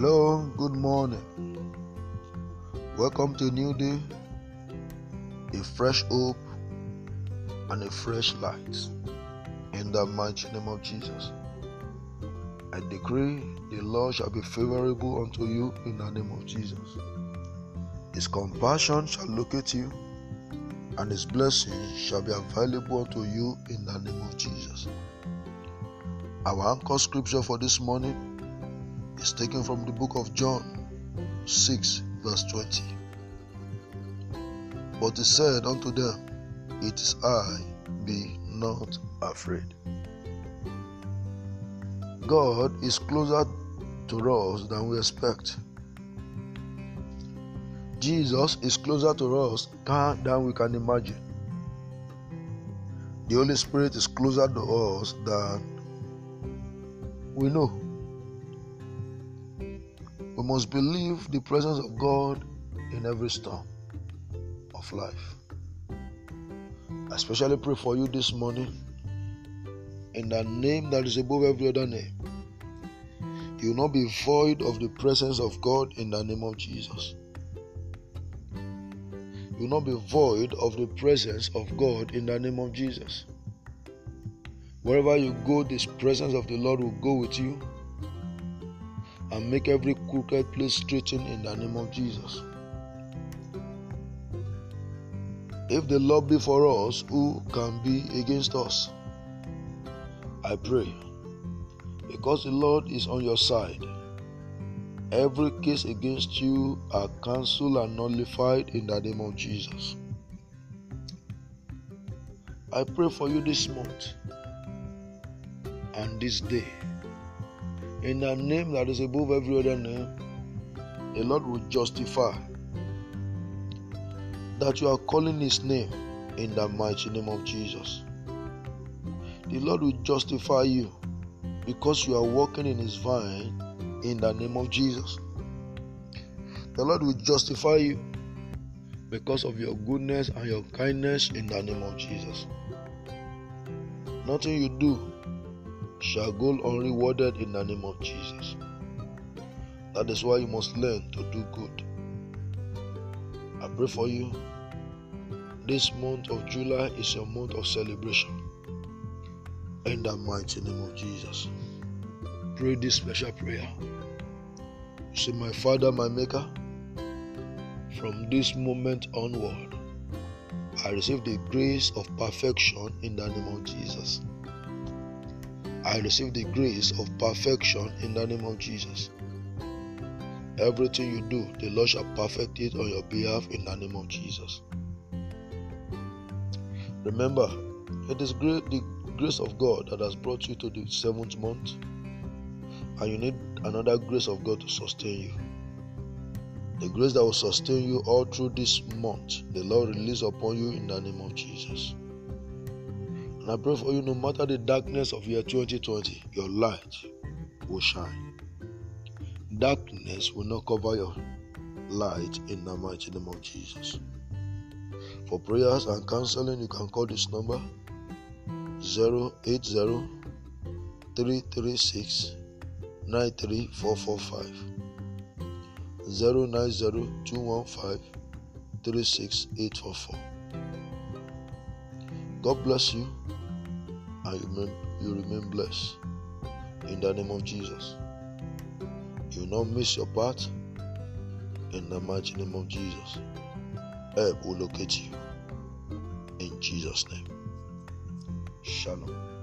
Hello, good morning. Welcome to a new day, a fresh hope, and a fresh light. In the mighty name of Jesus, I decree the Lord shall be favorable unto you in the name of Jesus. His compassion shall locate you, and His blessing shall be available unto you in the name of Jesus. Our anchor scripture for this morning is taken from the book of John 6, verse 20. But he said unto them, It is I, be not afraid. God is closer to us than we expect. Jesus is closer to us than we can imagine. The Holy Spirit is closer to us than we know. Must believe the presence of God in every storm of life. I especially pray for you this morning in the name that is above every other name. You will not be void of the presence of God in the name of Jesus. You will not be void of the presence of God in the name of Jesus. Wherever you go, this presence of the Lord will go with you and make every crooked place straighten in the name of Jesus. If the Lord be for us, who can be against us? I pray, because the Lord is on your side, every case against you are cancelled and nullified in the name of Jesus. I pray for you this month and this day in the name that is above every other name, the Lord will justify that you are calling His name in the mighty name of Jesus. The Lord will justify you because you are walking in His vine in the name of Jesus. The Lord will justify you because of your goodness and your kindness in the name of Jesus. Nothing you do shall go unrewarded in the name of Jesus. That is why you must learn to do good. I pray for you. This month of July is your month of celebration. In the mighty name of Jesus. Pray this special prayer. say, My Father, my Maker, from this moment onward, I receive the grace of perfection in the name of Jesus. I receive the grace of perfection in the name of Jesus. Everything you do, the Lord shall perfect it on your behalf in the name of Jesus. Remember, it is great the grace of God that has brought you to the seventh month, and you need another grace of God to sustain you. The grace that will sustain you all through this month, the Lord release upon you in the name of Jesus. I pray for you, no matter the darkness of year 2020, your light will shine. Darkness will not cover your light in the mighty name of Jesus. For prayers and counseling, you can call this number 080 336 93445 090 215 36844. God bless you and remain, you remain blessed. In the name of Jesus. You will not miss your part. In the mighty name of Jesus. Help will locate you. In Jesus' name. Shalom.